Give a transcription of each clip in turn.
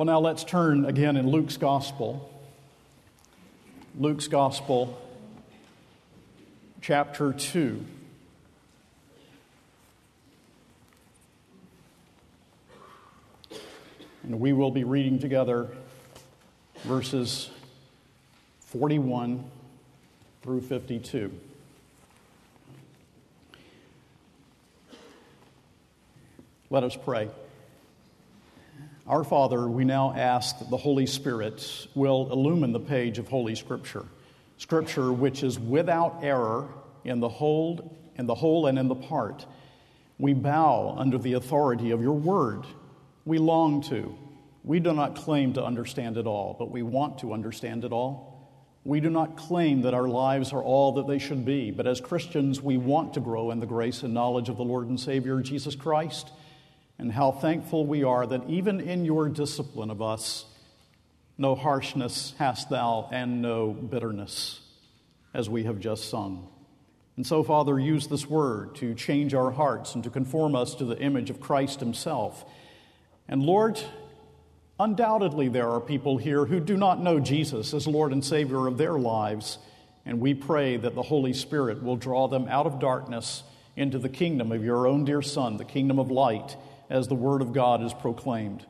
Well, now let's turn again in Luke's Gospel. Luke's Gospel, chapter 2. And we will be reading together verses 41 through 52. Let us pray. Our Father, we now ask that the Holy Spirit will illumine the page of Holy Scripture, Scripture which is without error in the whole, in the whole and in the part. We bow under the authority of your word. We long to. We do not claim to understand it all, but we want to understand it all. We do not claim that our lives are all that they should be, but as Christians, we want to grow in the grace and knowledge of the Lord and Savior Jesus Christ and how thankful we are that even in your discipline of us, no harshness hast thou and no bitterness, as we have just sung. And so, Father, use this word to change our hearts and to conform us to the image of Christ Himself. And Lord, undoubtedly there are people here who do not know Jesus as Lord and Savior of their lives, and we pray that the Holy Spirit will draw them out of darkness into the kingdom of your own dear Son, the kingdom of light as the Word of God is proclaimed.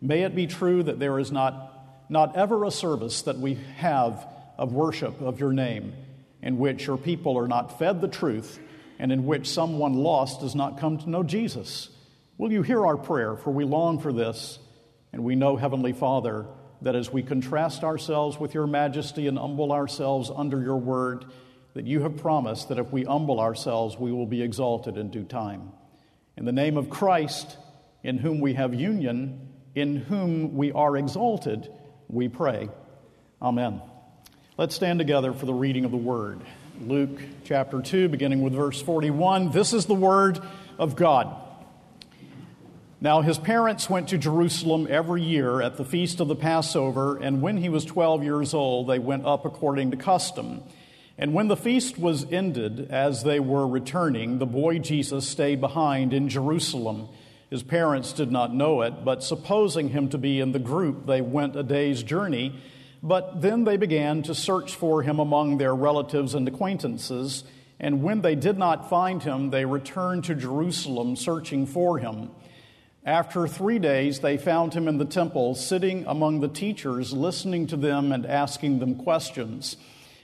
May it be true that there is not, not ever a service that we have of worship of your name in which your people are not fed the truth and in which someone lost does not come to know Jesus. Will you hear our prayer? For we long for this, and we know, Heavenly Father, that as we contrast ourselves with your majesty and humble ourselves under your word, that you have promised that if we humble ourselves, we will be exalted in due time. In the name of Christ, in whom we have union, in whom we are exalted, we pray. Amen. Let's stand together for the reading of the word. Luke chapter 2, beginning with verse 41. This is the word of God. Now, his parents went to Jerusalem every year at the feast of the Passover, and when he was 12 years old, they went up according to custom. And when the feast was ended, as they were returning, the boy Jesus stayed behind in Jerusalem. His parents did not know it, but supposing him to be in the group, they went a day's journey. But then they began to search for him among their relatives and acquaintances. And when they did not find him, they returned to Jerusalem searching for him. After three days, they found him in the temple, sitting among the teachers, listening to them and asking them questions.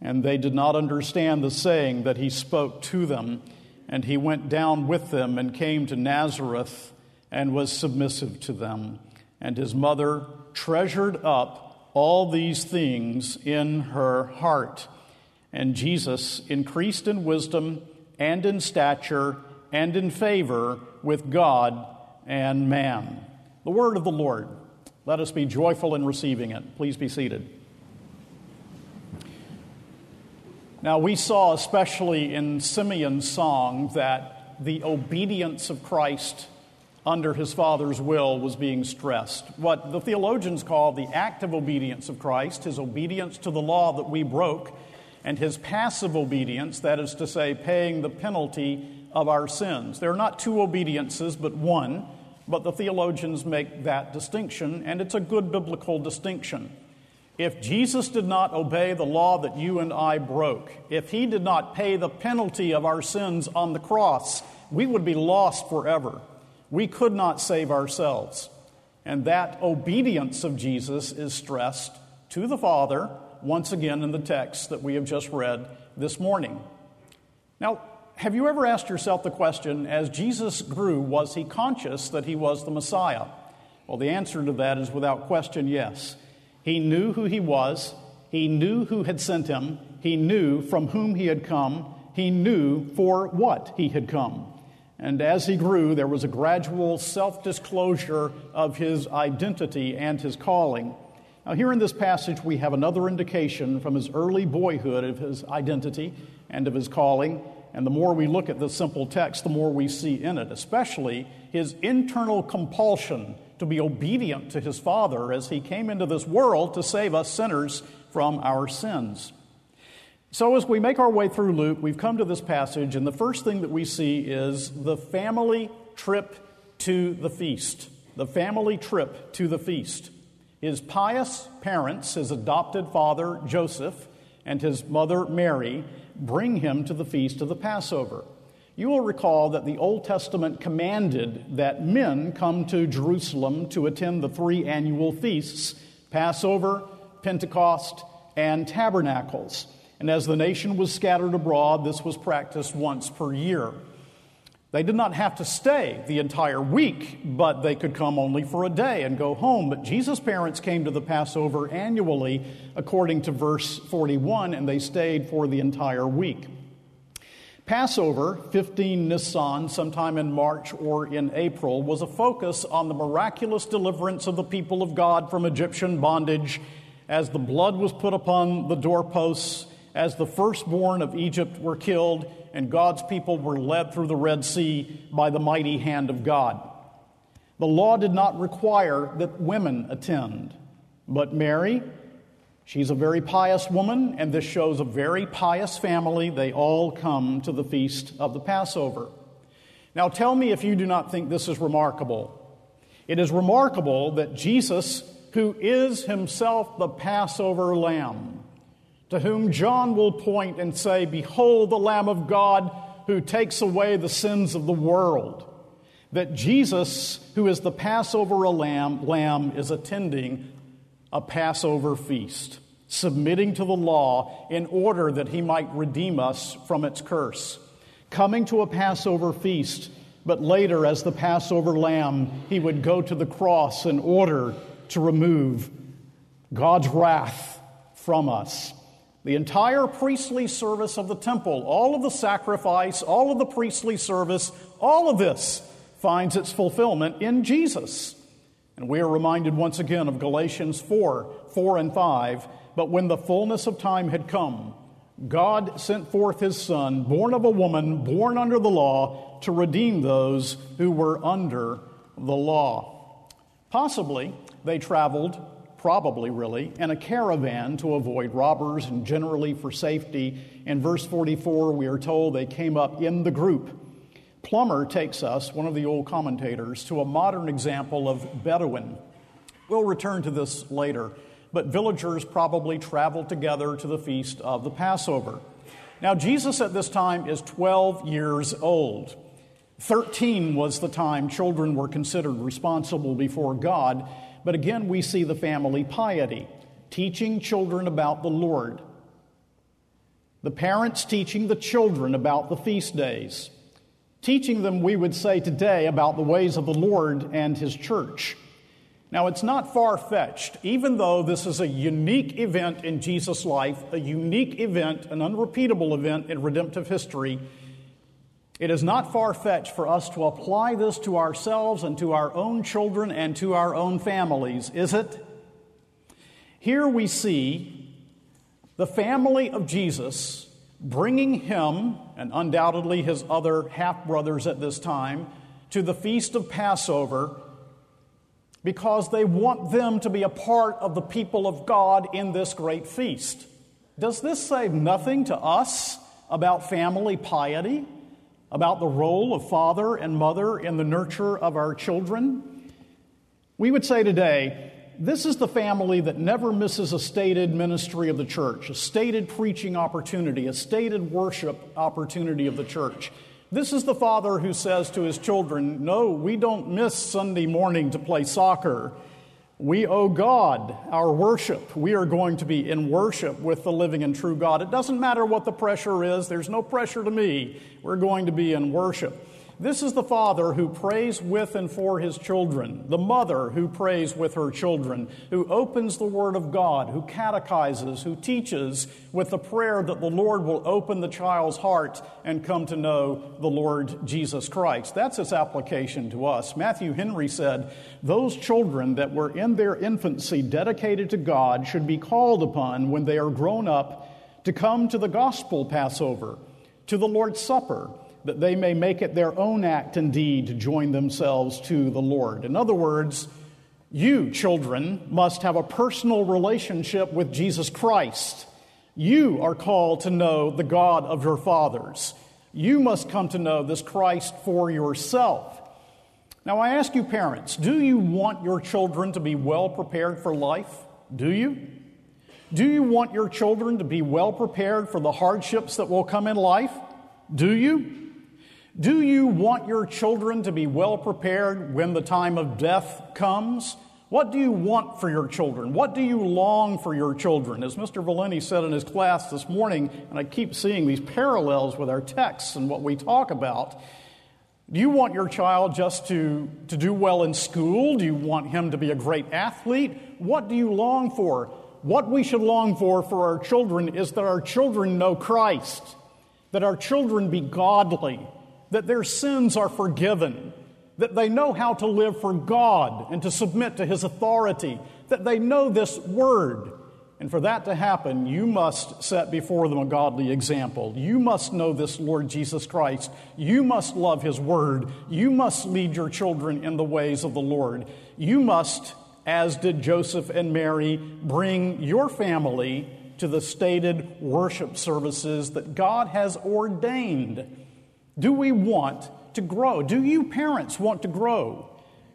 And they did not understand the saying that he spoke to them. And he went down with them and came to Nazareth and was submissive to them. And his mother treasured up all these things in her heart. And Jesus increased in wisdom and in stature and in favor with God and man. The word of the Lord. Let us be joyful in receiving it. Please be seated. Now, we saw, especially in Simeon's song, that the obedience of Christ under his Father's will was being stressed. What the theologians call the active obedience of Christ, his obedience to the law that we broke, and his passive obedience, that is to say, paying the penalty of our sins. There are not two obediences, but one, but the theologians make that distinction, and it's a good biblical distinction. If Jesus did not obey the law that you and I broke, if he did not pay the penalty of our sins on the cross, we would be lost forever. We could not save ourselves. And that obedience of Jesus is stressed to the Father once again in the text that we have just read this morning. Now, have you ever asked yourself the question as Jesus grew, was he conscious that he was the Messiah? Well, the answer to that is without question yes. He knew who he was, he knew who had sent him, he knew from whom he had come, he knew for what he had come. And as he grew, there was a gradual self disclosure of his identity and his calling. Now, here in this passage, we have another indication from his early boyhood of his identity and of his calling. And the more we look at this simple text, the more we see in it, especially his internal compulsion to be obedient to his Father as he came into this world to save us sinners from our sins. So, as we make our way through Luke, we've come to this passage, and the first thing that we see is the family trip to the feast. The family trip to the feast. His pious parents, his adopted father Joseph, and his mother Mary, bring him to the feast of the Passover. You will recall that the Old Testament commanded that men come to Jerusalem to attend the three annual feasts Passover, Pentecost, and Tabernacles. And as the nation was scattered abroad, this was practiced once per year. They did not have to stay the entire week, but they could come only for a day and go home. But Jesus' parents came to the Passover annually, according to verse 41, and they stayed for the entire week. Passover, 15 Nisan, sometime in March or in April, was a focus on the miraculous deliverance of the people of God from Egyptian bondage as the blood was put upon the doorposts, as the firstborn of Egypt were killed, and God's people were led through the Red Sea by the mighty hand of God. The law did not require that women attend, but Mary, She's a very pious woman, and this shows a very pious family. They all come to the feast of the Passover. Now, tell me if you do not think this is remarkable. It is remarkable that Jesus, who is himself the Passover lamb, to whom John will point and say, Behold the Lamb of God who takes away the sins of the world, that Jesus, who is the Passover lamb, lamb is attending a Passover feast, submitting to the law in order that he might redeem us from its curse. Coming to a Passover feast, but later, as the Passover lamb, he would go to the cross in order to remove God's wrath from us. The entire priestly service of the temple, all of the sacrifice, all of the priestly service, all of this finds its fulfillment in Jesus. And we are reminded once again of Galatians 4 4 and 5. But when the fullness of time had come, God sent forth his Son, born of a woman, born under the law, to redeem those who were under the law. Possibly they traveled, probably really, in a caravan to avoid robbers and generally for safety. In verse 44, we are told they came up in the group. Plummer takes us, one of the old commentators, to a modern example of Bedouin. We'll return to this later, but villagers probably traveled together to the feast of the Passover. Now, Jesus at this time is 12 years old. 13 was the time children were considered responsible before God, but again, we see the family piety, teaching children about the Lord. The parents teaching the children about the feast days teaching them, we would say today, about the ways of the Lord and His church. Now, it's not far fetched, even though this is a unique event in Jesus' life, a unique event, an unrepeatable event in redemptive history. It is not far fetched for us to apply this to ourselves and to our own children and to our own families, is it? Here we see the family of Jesus bringing him, and undoubtedly his other half brothers at this time, to the feast of Passover because they want them to be a part of the people of God in this great feast. Does this say nothing to us about family piety, about the role of father and mother in the nurture of our children? We would say today, this is the family that never misses a stated ministry of the church, a stated preaching opportunity, a stated worship opportunity of the church. This is the father who says to his children, No, we don't miss Sunday morning to play soccer. We owe God our worship. We are going to be in worship with the living and true God. It doesn't matter what the pressure is, there's no pressure to me. We're going to be in worship. This is the father who prays with and for his children, the mother who prays with her children, who opens the Word of God, who catechizes, who teaches with the prayer that the Lord will open the child's heart and come to know the Lord Jesus Christ. That's its application to us. Matthew Henry said, Those children that were in their infancy dedicated to God should be called upon when they are grown up to come to the gospel Passover, to the Lord's Supper that they may make it their own act and deed to join themselves to the Lord. In other words, you, children, must have a personal relationship with Jesus Christ. You are called to know the God of your fathers. You must come to know this Christ for yourself. Now, I ask you, parents, do you want your children to be well prepared for life? Do you? Do you want your children to be well prepared for the hardships that will come in life? Do you? Do you want your children to be well prepared when the time of death comes? What do you want for your children? What do you long for your children? As Mr. Valeni said in his class this morning, and I keep seeing these parallels with our texts and what we talk about. Do you want your child just to, to do well in school? Do you want him to be a great athlete? What do you long for? What we should long for for our children is that our children know Christ, that our children be godly, that their sins are forgiven, that they know how to live for God and to submit to His authority, that they know this word. And for that to happen, you must set before them a godly example. You must know this Lord Jesus Christ. You must love His word. You must lead your children in the ways of the Lord. You must, as did Joseph and Mary, bring your family to the stated worship services that God has ordained. Do we want to grow? Do you parents want to grow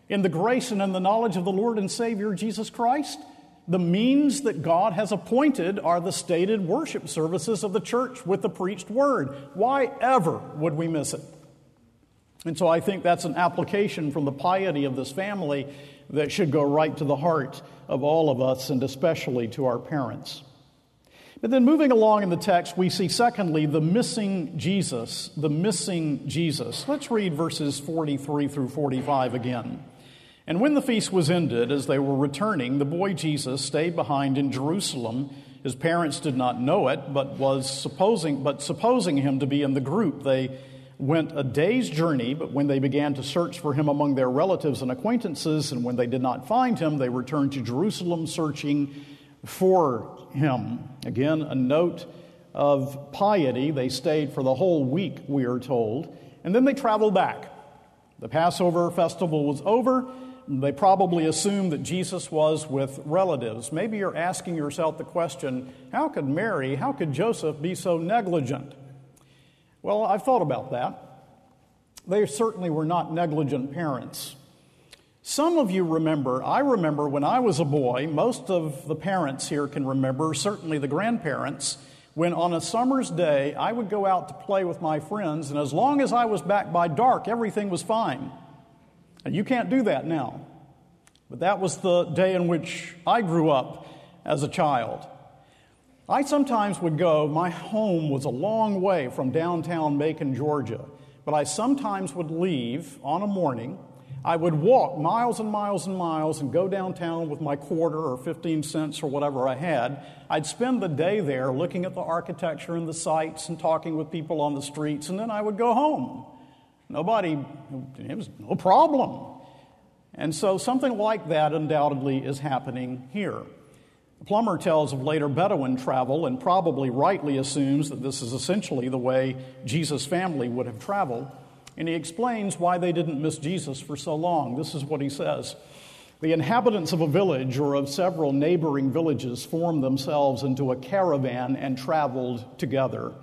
in the grace and in the knowledge of the Lord and Savior Jesus Christ? The means that God has appointed are the stated worship services of the church with the preached word. Why ever would we miss it? And so I think that's an application from the piety of this family that should go right to the heart of all of us and especially to our parents. But then moving along in the text, we see secondly the missing Jesus, the missing Jesus. Let's read verses 43 through 45 again. And when the feast was ended, as they were returning, the boy Jesus stayed behind in Jerusalem. His parents did not know it, but was supposing, but supposing him to be in the group, they went a day's journey. But when they began to search for him among their relatives and acquaintances, and when they did not find him, they returned to Jerusalem, searching for him. Again, a note of piety. They stayed for the whole week, we are told, and then they traveled back. The Passover festival was over. They probably assumed that Jesus was with relatives. Maybe you're asking yourself the question how could Mary, how could Joseph be so negligent? Well, I've thought about that. They certainly were not negligent parents. Some of you remember, I remember when I was a boy, most of the parents here can remember, certainly the grandparents, when on a summer's day I would go out to play with my friends, and as long as I was back by dark, everything was fine. And you can't do that now. But that was the day in which I grew up as a child. I sometimes would go, my home was a long way from downtown Macon, Georgia, but I sometimes would leave on a morning I would walk miles and miles and miles and go downtown with my quarter or 15 cents or whatever I had. I'd spend the day there looking at the architecture and the sights and talking with people on the streets, and then I would go home. Nobody, it was no problem. And so something like that undoubtedly is happening here. The Plummer tells of later Bedouin travel and probably rightly assumes that this is essentially the way Jesus' family would have traveled. And he explains why they didn't miss Jesus for so long. This is what he says The inhabitants of a village or of several neighboring villages formed themselves into a caravan and traveled together.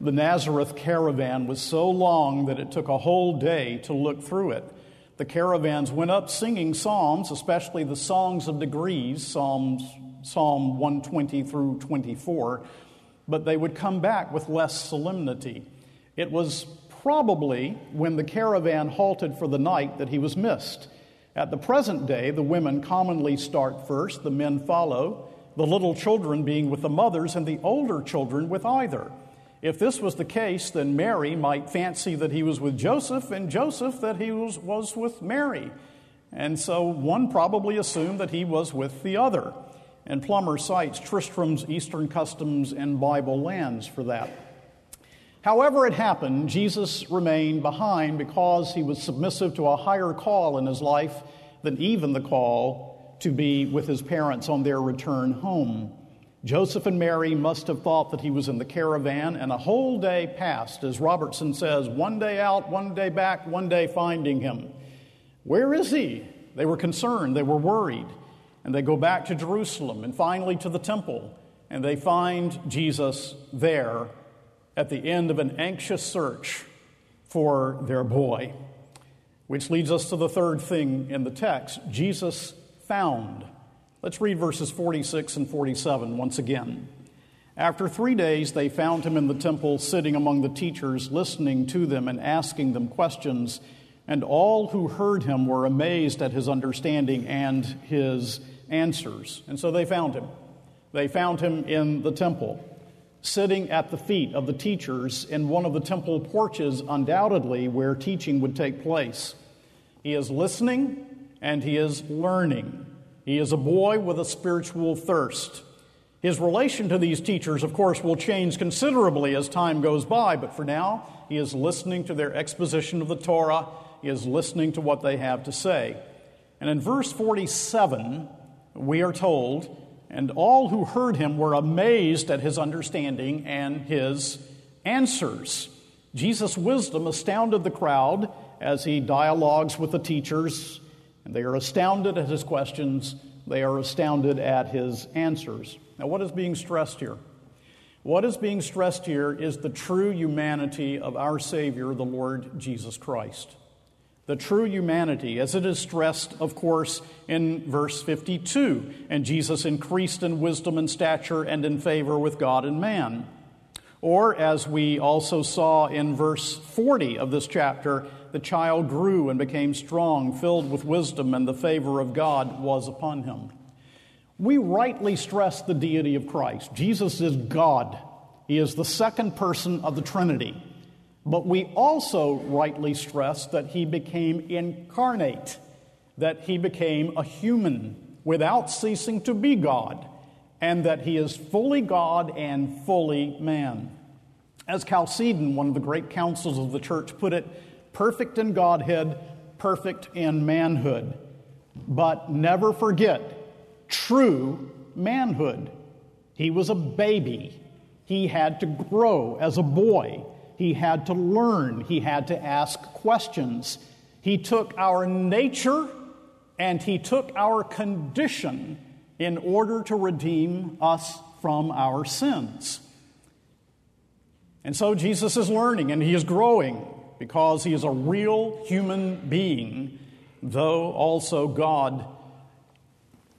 The Nazareth caravan was so long that it took a whole day to look through it. The caravans went up singing psalms, especially the songs of degrees, Psalms, Psalm 120 through 24, but they would come back with less solemnity. It was probably when the caravan halted for the night that he was missed. At the present day, the women commonly start first, the men follow, the little children being with the mothers, and the older children with either. If this was the case, then Mary might fancy that he was with Joseph, and Joseph that he was, was with Mary. And so one probably assumed that he was with the other. And Plummer cites Tristram's Eastern Customs and Bible Lands for that. However, it happened, Jesus remained behind because he was submissive to a higher call in his life than even the call to be with his parents on their return home. Joseph and Mary must have thought that he was in the caravan, and a whole day passed, as Robertson says, one day out, one day back, one day finding him. Where is he? They were concerned, they were worried. And they go back to Jerusalem and finally to the temple, and they find Jesus there at the end of an anxious search for their boy. Which leads us to the third thing in the text Jesus found. Let's read verses 46 and 47 once again. After three days, they found him in the temple, sitting among the teachers, listening to them and asking them questions. And all who heard him were amazed at his understanding and his answers. And so they found him. They found him in the temple, sitting at the feet of the teachers in one of the temple porches, undoubtedly where teaching would take place. He is listening and he is learning. He is a boy with a spiritual thirst. His relation to these teachers, of course, will change considerably as time goes by, but for now, he is listening to their exposition of the Torah. He is listening to what they have to say. And in verse 47, we are told, and all who heard him were amazed at his understanding and his answers. Jesus' wisdom astounded the crowd as he dialogues with the teachers and they are astounded at his questions, they are astounded at his answers. Now, what is being stressed here? What is being stressed here is the true humanity of our Savior, the Lord Jesus Christ. The true humanity, as it is stressed, of course, in verse 52 and Jesus increased in wisdom and stature and in favor with God and man. Or, as we also saw in verse 40 of this chapter, the child grew and became strong, filled with wisdom, and the favor of God was upon him. We rightly stress the deity of Christ. Jesus is God, He is the second person of the Trinity. But we also rightly stress that He became incarnate, that He became a human without ceasing to be God, and that He is fully God and fully man. As Chalcedon, one of the great councils of the church, put it, perfect in Godhead, perfect in manhood. But never forget true manhood. He was a baby. He had to grow as a boy. He had to learn. He had to ask questions. He took our nature and he took our condition in order to redeem us from our sins. And so Jesus is learning and he is growing because he is a real human being, though also God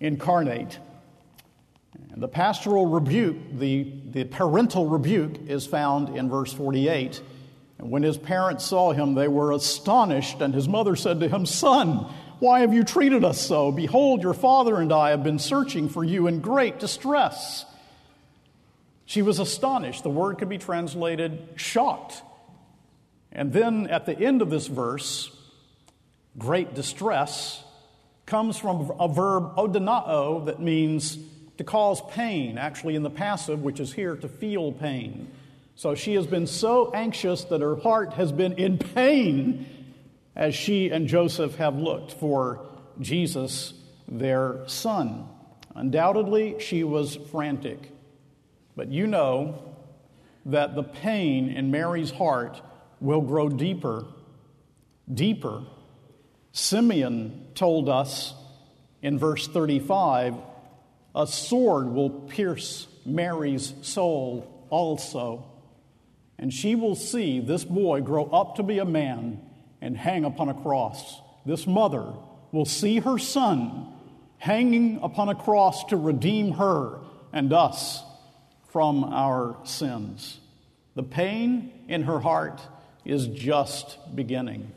incarnate. And the pastoral rebuke, the, the parental rebuke, is found in verse 48. And when his parents saw him, they were astonished, and his mother said to him, Son, why have you treated us so? Behold, your father and I have been searching for you in great distress. She was astonished. The word could be translated shocked. And then at the end of this verse, great distress comes from a verb odonao that means to cause pain, actually in the passive, which is here to feel pain. So she has been so anxious that her heart has been in pain as she and Joseph have looked for Jesus, their son. Undoubtedly, she was frantic. But you know that the pain in Mary's heart will grow deeper, deeper. Simeon told us in verse 35 a sword will pierce Mary's soul also, and she will see this boy grow up to be a man and hang upon a cross. This mother will see her son hanging upon a cross to redeem her and us from our sins. The pain in her heart is just beginning.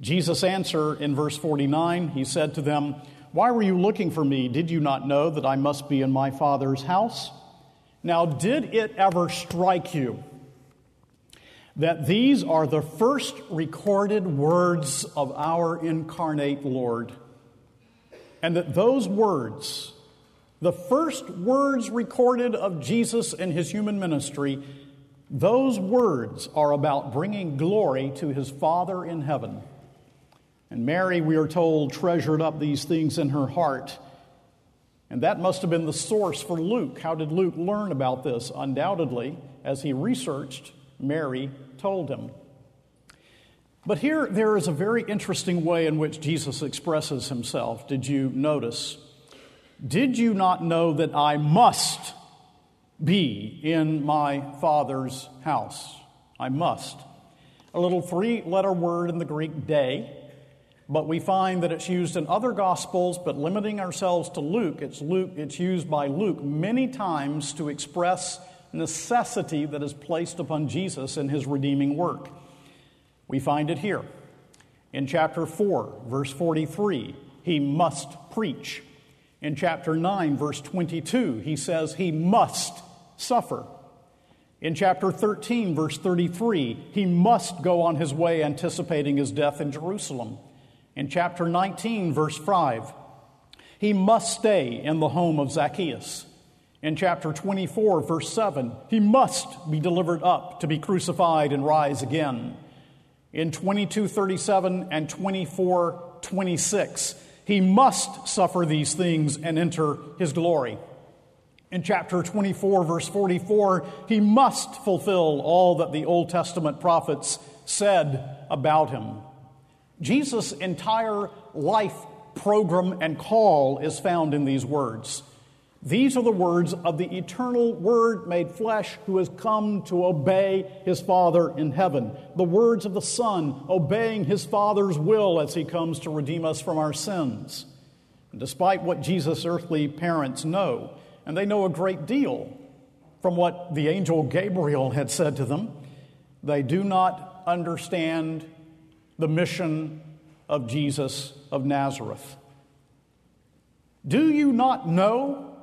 Jesus' answer in verse 49, he said to them, Why were you looking for me? Did you not know that I must be in my Father's house? Now, did it ever strike you that these are the first recorded words of our incarnate Lord? And that those words, the first words recorded of Jesus in his human ministry, those words are about bringing glory to his Father in heaven. And Mary, we are told, treasured up these things in her heart. And that must have been the source for Luke. How did Luke learn about this? Undoubtedly, as he researched, Mary told him. But here there is a very interesting way in which Jesus expresses himself. Did you notice? Did you not know that I must be in my Father's house? I must. A little three letter word in the Greek, dei, but we find that it's used in other gospels, but limiting ourselves to Luke, it's Luke, it's used by Luke many times to express necessity that is placed upon Jesus in his redeeming work. We find it here. In chapter 4, verse 43, he must preach. In chapter 9, verse 22, he says he must suffer. In chapter 13, verse 33, he must go on his way anticipating his death in Jerusalem. In chapter 19, verse 5, he must stay in the home of Zacchaeus. In chapter 24, verse 7, he must be delivered up to be crucified and rise again. In 2237 and 2426, he must suffer these things and enter his glory. In chapter 24, verse 44, he must fulfill all that the Old Testament prophets said about him. Jesus' entire life program and call is found in these words. These are the words of the eternal Word made flesh who has come to obey his Father in heaven. The words of the Son obeying his Father's will as he comes to redeem us from our sins. And despite what Jesus' earthly parents know, and they know a great deal from what the angel Gabriel had said to them, they do not understand the mission of Jesus of Nazareth. Do you not know?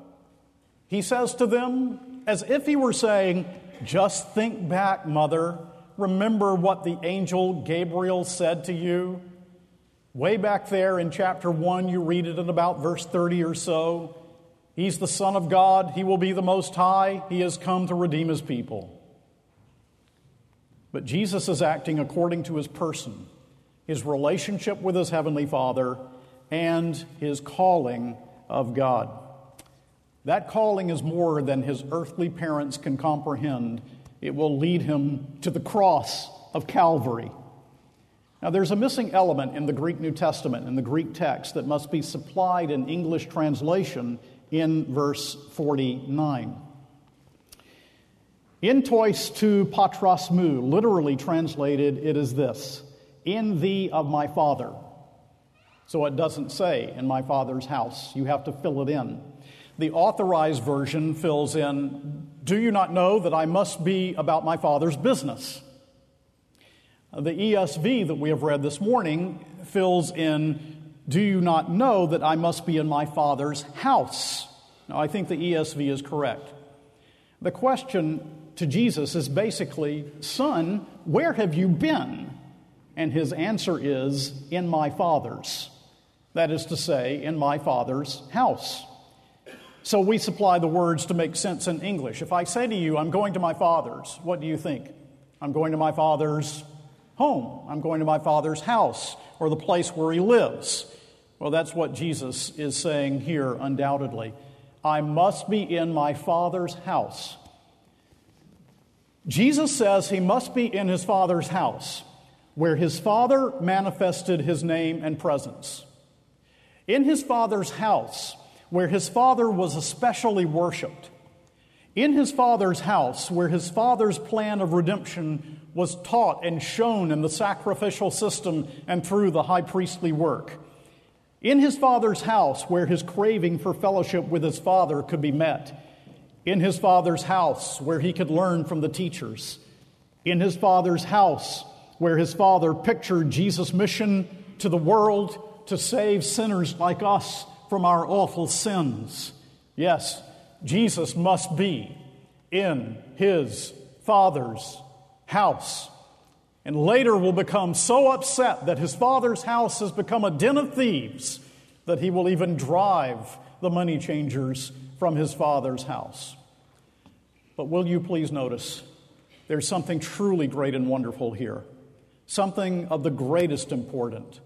He says to them, as if he were saying, Just think back, mother. Remember what the angel Gabriel said to you. Way back there in chapter 1, you read it in about verse 30 or so. He's the Son of God. He will be the Most High. He has come to redeem his people. But Jesus is acting according to his person his relationship with his heavenly Father, and his calling of God. That calling is more than his earthly parents can comprehend. It will lead him to the cross of Calvary. Now, there's a missing element in the Greek New Testament, in the Greek text, that must be supplied in English translation in verse 49. En tois tou patros mou, literally translated, it is this in thee of my Father. So it doesn't say in my Father's house. You have to fill it in. The authorized version fills in, Do you not know that I must be about my Father's business? The ESV that we have read this morning fills in, Do you not know that I must be in my Father's house? Now, I think the ESV is correct. The question to Jesus is basically, Son, where have you been? And his answer is, In my Father's. That is to say, in my Father's house. So we supply the words to make sense in English. If I say to you, I'm going to my Father's, what do you think? I'm going to my Father's home. I'm going to my Father's house or the place where he lives. Well, that's what Jesus is saying here, undoubtedly. I must be in my Father's house. Jesus says he must be in his Father's house where his father manifested his name and presence. In his father's house, where his father was especially worshiped. In his father's house, where his father's plan of redemption was taught and shown in the sacrificial system and through the high priestly work. In his father's house, where his craving for fellowship with his father could be met. In his father's house, where he could learn from the teachers. In his father's house, where his father pictured Jesus' mission to the world to save sinners like us from our awful sins. Yes, Jesus must be in his father's house. And later will become so upset that his father's house has become a den of thieves that he will even drive the money changers from his father's house. But will you please notice there's something truly great and wonderful here, something of the greatest importance.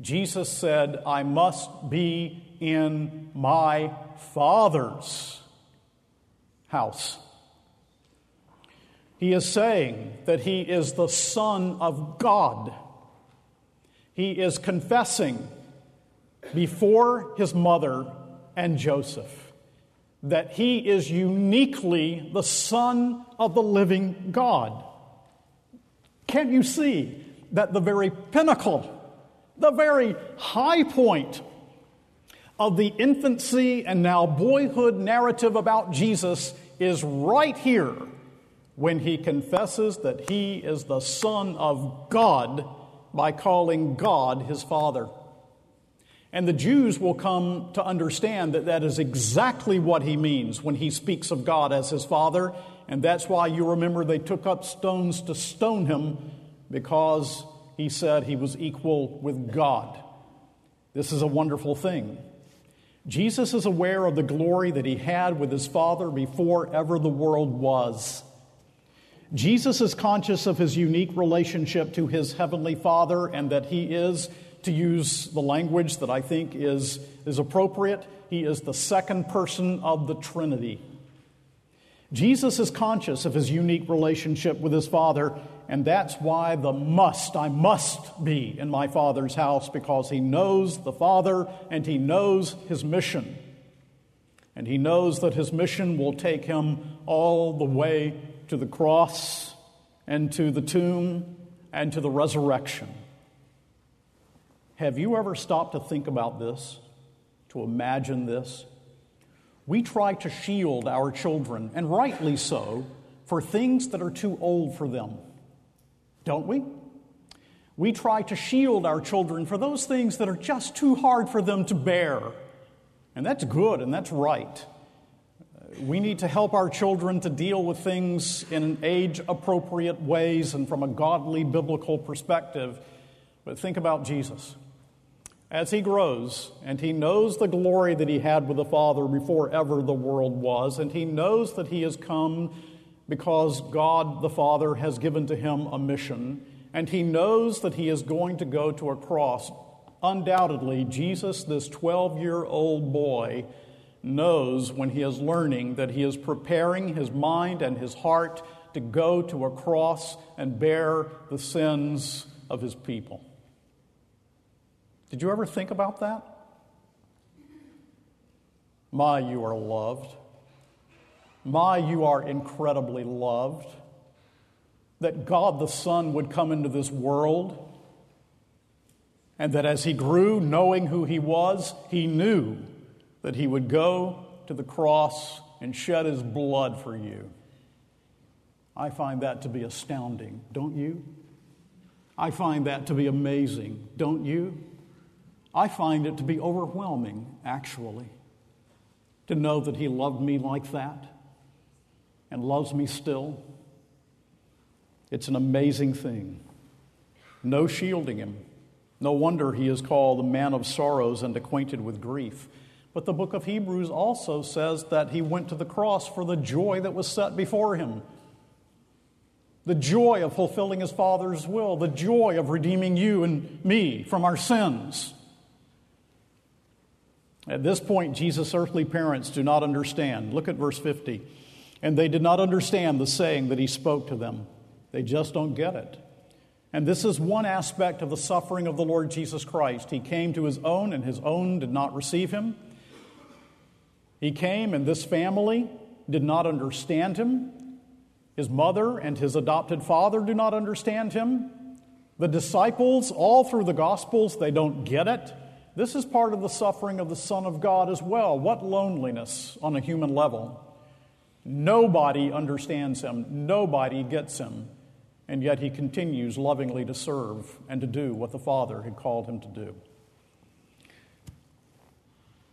Jesus said, I must be in my Father's house. He is saying that he is the Son of God. He is confessing before his mother and Joseph that he is uniquely the Son of the living God. Can't you see that the very pinnacle, the very high point of the infancy and now boyhood narrative about Jesus is right here when he confesses that he is the Son of God by calling God his Father. And the Jews will come to understand that that is exactly what he means when he speaks of God as his Father. And that's why you remember they took up stones to stone him because he said he was equal with God. This is a wonderful thing. Jesus is aware of the glory that he had with his Father before ever the world was. Jesus is conscious of his unique relationship to his heavenly Father and that he is, to use the language that I think is, is appropriate, he is the second person of the Trinity. Jesus is conscious of his unique relationship with his Father, and that's why the must, I must be in my Father's house, because he knows the Father and he knows his mission. And he knows that his mission will take him all the way to the cross and to the tomb and to the resurrection. Have you ever stopped to think about this, to imagine this? We try to shield our children, and rightly so, for things that are too old for them, don't we? We try to shield our children for those things that are just too hard for them to bear. And that's good and that's right. We need to help our children to deal with things in age appropriate ways and from a godly biblical perspective. But think about Jesus. As he grows, and he knows the glory that he had with the Father before ever the world was, and he knows that he has come because God the Father has given to him a mission, and he knows that he is going to go to a cross. Undoubtedly, Jesus, this 12 year old boy, knows when he is learning that he is preparing his mind and his heart to go to a cross and bear the sins of his people. Did you ever think about that? My, you are loved. My, you are incredibly loved. That God the Son would come into this world, and that as he grew, knowing who he was, he knew that he would go to the cross and shed his blood for you. I find that to be astounding, don't you? I find that to be amazing, don't you? I find it to be overwhelming, actually, to know that he loved me like that and loves me still. It's an amazing thing. No shielding him. No wonder he is called a man of sorrows and acquainted with grief. But the book of Hebrews also says that he went to the cross for the joy that was set before him. The joy of fulfilling his Father's will, the joy of redeeming you and me from our sins. At this point, Jesus' earthly parents do not understand. Look at verse 50. And they did not understand the saying that he spoke to them. They just don't get it. And this is one aspect of the suffering of the Lord Jesus Christ. He came to his own, and his own did not receive him. He came, and this family did not understand him. His mother and his adopted father do not understand him. The disciples, all through the Gospels, they don't get it. This is part of the suffering of the Son of God as well. What loneliness on a human level. Nobody understands him, nobody gets him, and yet he continues lovingly to serve and to do what the Father had called him to do.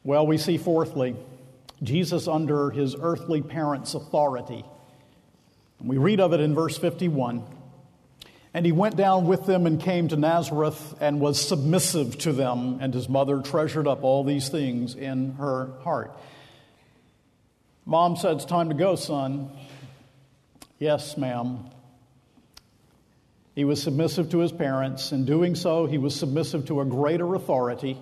Well, we see fourthly, Jesus, under his earthly parents' authority, We read of it in verse 51. And he went down with them and came to Nazareth and was submissive to them, and his mother treasured up all these things in her heart. Mom said, It's time to go, son. Yes, ma'am. He was submissive to his parents. In doing so, he was submissive to a greater authority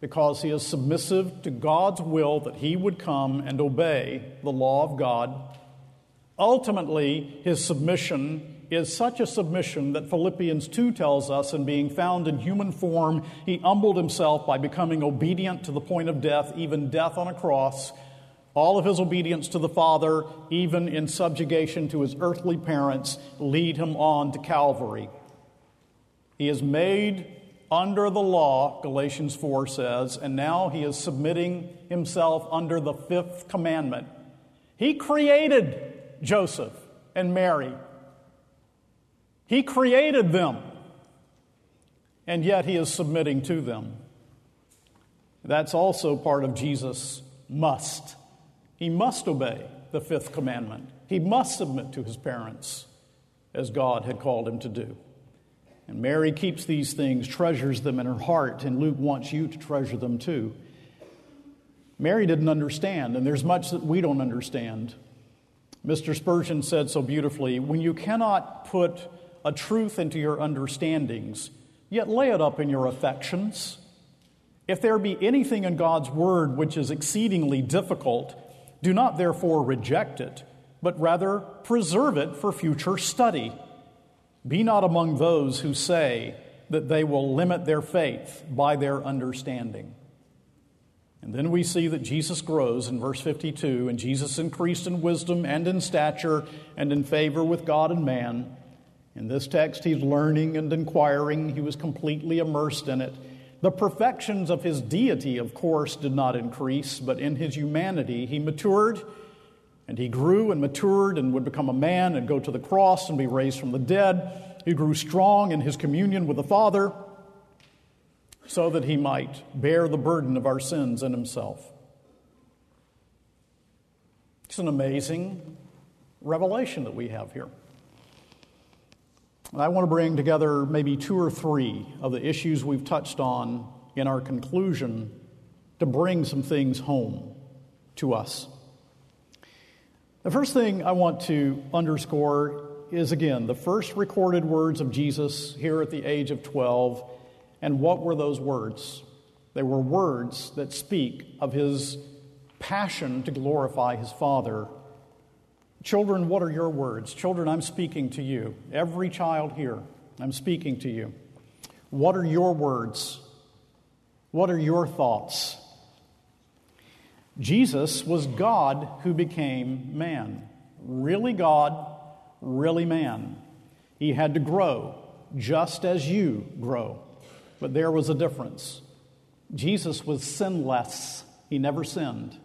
because he is submissive to God's will that he would come and obey the law of God. Ultimately, his submission is such a submission that Philippians 2 tells us, in being found in human form, he humbled himself by becoming obedient to the point of death, even death on a cross. All of his obedience to the Father, even in subjugation to his earthly parents, lead him on to Calvary. He is made under the law, Galatians 4 says, and now he is submitting himself under the fifth commandment. He created Joseph and Mary he created them, and yet he is submitting to them. That's also part of Jesus' must. He must obey the fifth commandment, he must submit to his parents as God had called him to do. And Mary keeps these things, treasures them in her heart, and Luke wants you to treasure them too. Mary didn't understand, and there's much that we don't understand. Mr. Spurgeon said so beautifully when you cannot put a truth into your understandings, yet lay it up in your affections. If there be anything in God's word which is exceedingly difficult, do not therefore reject it, but rather preserve it for future study. Be not among those who say that they will limit their faith by their understanding. And then we see that Jesus grows in verse 52, and Jesus increased in wisdom and in stature and in favor with God and man. In this text, he's learning and inquiring. He was completely immersed in it. The perfections of his deity, of course, did not increase, but in his humanity, he matured and he grew and matured and would become a man and go to the cross and be raised from the dead. He grew strong in his communion with the Father so that he might bear the burden of our sins in himself. It's an amazing revelation that we have here. I want to bring together maybe two or three of the issues we've touched on in our conclusion to bring some things home to us. The first thing I want to underscore is again the first recorded words of Jesus here at the age of 12. And what were those words? They were words that speak of his passion to glorify his Father Children, what are your words? Children, I'm speaking to you. Every child here, I'm speaking to you. What are your words? What are your thoughts? Jesus was God who became man. Really God, really man. He had to grow just as you grow. But there was a difference. Jesus was sinless, he never sinned.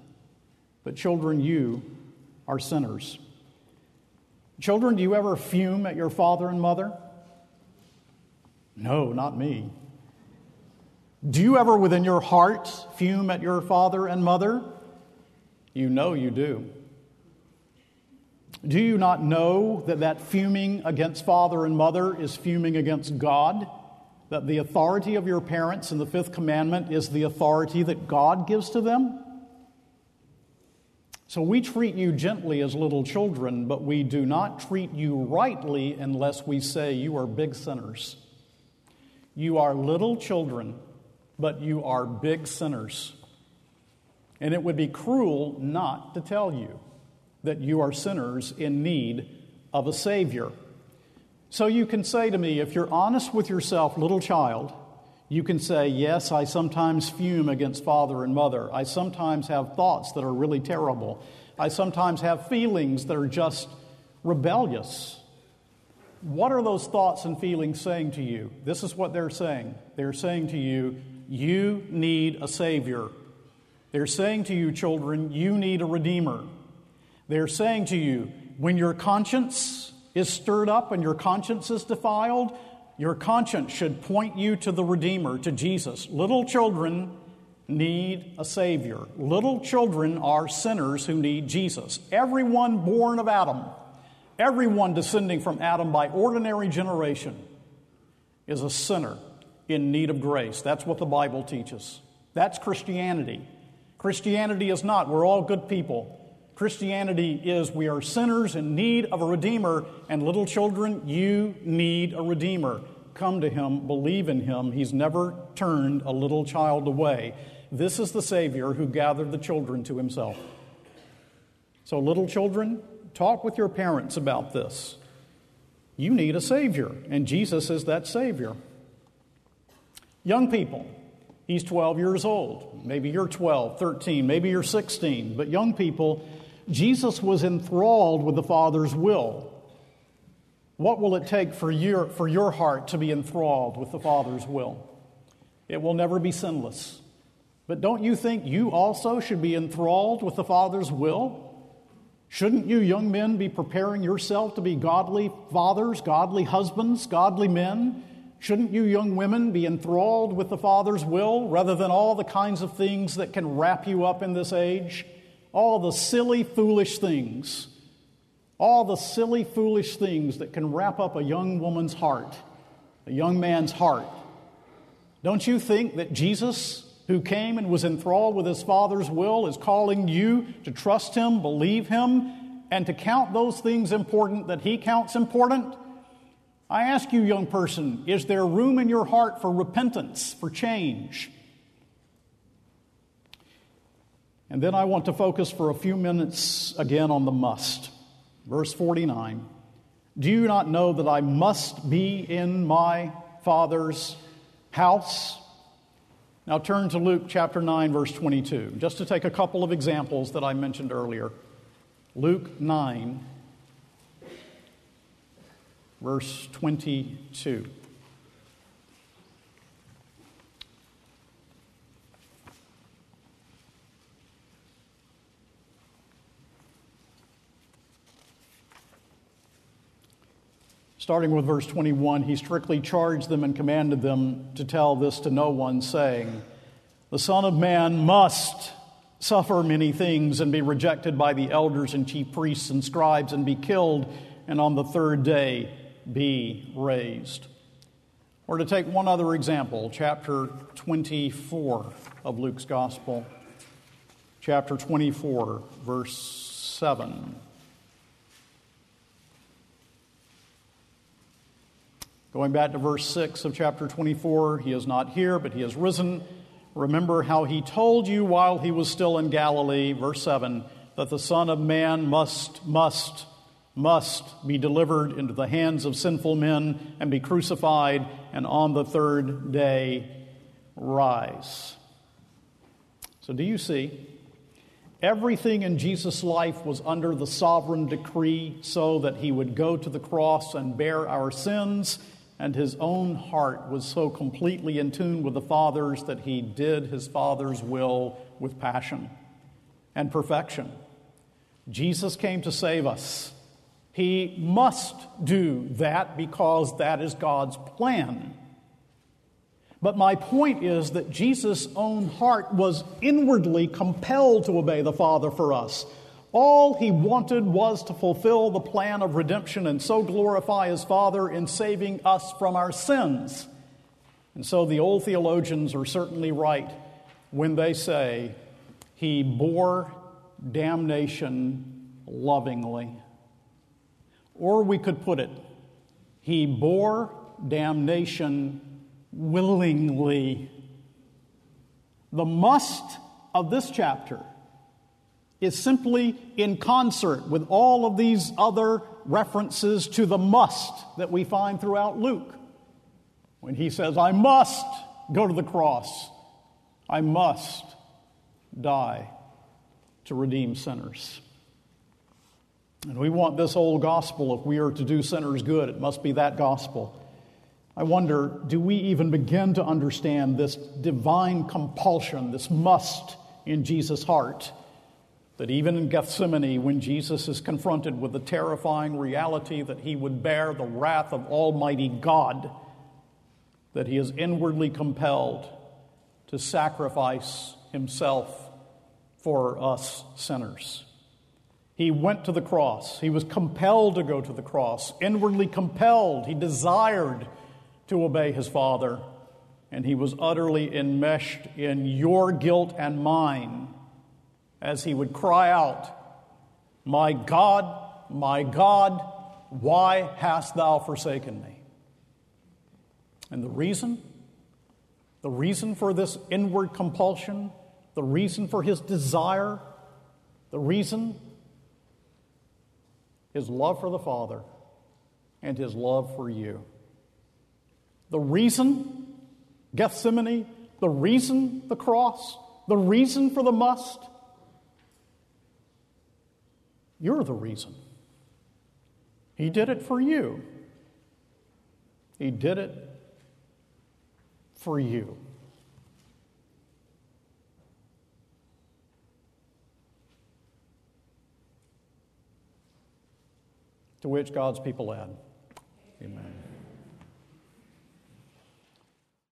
But children, you are sinners. Children, do you ever fume at your father and mother? No, not me. Do you ever within your heart fume at your father and mother? You know you do. Do you not know that that fuming against father and mother is fuming against God? That the authority of your parents in the fifth commandment is the authority that God gives to them? So we treat you gently as little children, but we do not treat you rightly unless we say you are big sinners. You are little children, but you are big sinners. And it would be cruel not to tell you that you are sinners in need of a Savior. So you can say to me, if you're honest with yourself, little child, you can say, Yes, I sometimes fume against father and mother. I sometimes have thoughts that are really terrible. I sometimes have feelings that are just rebellious. What are those thoughts and feelings saying to you? This is what they're saying. They're saying to you, You need a Savior. They're saying to you, children, you need a Redeemer. They're saying to you, when your conscience is stirred up and your conscience is defiled, your conscience should point you to the Redeemer, to Jesus. Little children need a Savior. Little children are sinners who need Jesus. Everyone born of Adam Everyone descending from Adam by ordinary generation is a sinner in need of grace. That's what the Bible teaches. That's Christianity. Christianity is not, we're all good people. Christianity is, we are sinners in need of a Redeemer, and little children, you need a Redeemer. Come to Him, believe in Him. He's never turned a little child away. This is the Savior who gathered the children to Himself. So, little children, talk with your parents about this. You need a Savior, and Jesus is that Savior. Young people, he's 12 years old. Maybe you're 12, 13, maybe you're 16. But young people, Jesus was enthralled with the Father's will. What will it take for your, for your heart to be enthralled with the Father's will? It will never be sinless. But don't you think you also should be enthralled with the Father's will? Shouldn't you, young men, be preparing yourself to be godly fathers, godly husbands, godly men? Shouldn't you, young women, be enthralled with the Father's will rather than all the kinds of things that can wrap you up in this age? All the silly, foolish things. All the silly, foolish things that can wrap up a young woman's heart, a young man's heart. Don't you think that Jesus who came and was enthralled with his Father's will, is calling you to trust him, believe him, and to count those things important that he counts important? I ask you, young person, is there room in your heart for repentance, for change? And then I want to focus for a few minutes again on the must. Verse 49 Do you not know that I must be in my Father's house? Now turn to Luke chapter 9, verse 22, just to take a couple of examples that I mentioned earlier. Luke 9, verse 22. Starting with verse 21, he strictly charged them and commanded them to tell this to no one, saying, The Son of Man must suffer many things and be rejected by the elders and chief priests and scribes and be killed, and on the third day be raised. Or to take one other example, chapter 24 of Luke's Gospel, chapter 24, verse 7. Going back to verse 6 of chapter 24, he is not here, but he has risen. Remember how he told you while he was still in Galilee, verse 7, that the Son of Man must, must, must be delivered into the hands of sinful men and be crucified, and on the third day rise. So, do you see? Everything in Jesus' life was under the sovereign decree so that he would go to the cross and bear our sins and his own heart was so completely in tune with the Father's that he did his Father's will with passion and perfection. Jesus came to save us. He must do that because that is God's plan. But my point is that Jesus' own heart was inwardly compelled to obey the Father for us. All he wanted was to fulfill the plan of redemption and so glorify his Father in saving us from our sins. And so the old theologians are certainly right when they say he bore damnation lovingly. Or we could put it, he bore damnation willingly. The must of this chapter is simply in concert with all of these other references to the must that we find throughout Luke. When he says, I must go to the cross, I must die to redeem sinners. And we want this old gospel. If we are to do sinners good, it must be that gospel. I wonder, do we even begin to understand this divine compulsion, this must in Jesus' heart? That even in Gethsemane, when Jesus is confronted with the terrifying reality that he would bear the wrath of Almighty God, that he is inwardly compelled to sacrifice himself for us sinners. He went to the cross. He was compelled to go to the cross, inwardly compelled. He desired to obey his Father, and he was utterly enmeshed in your guilt and mine as he would cry out, My God, my God, why hast thou forsaken me? And the reason? The reason for this inward compulsion, the reason for his desire, the reason? His love for the Father and his love for you. The reason? Gethsemane, the reason the cross, the reason for the must, you're the reason. He did it for you. He did it for you. To which God's people add, Amen.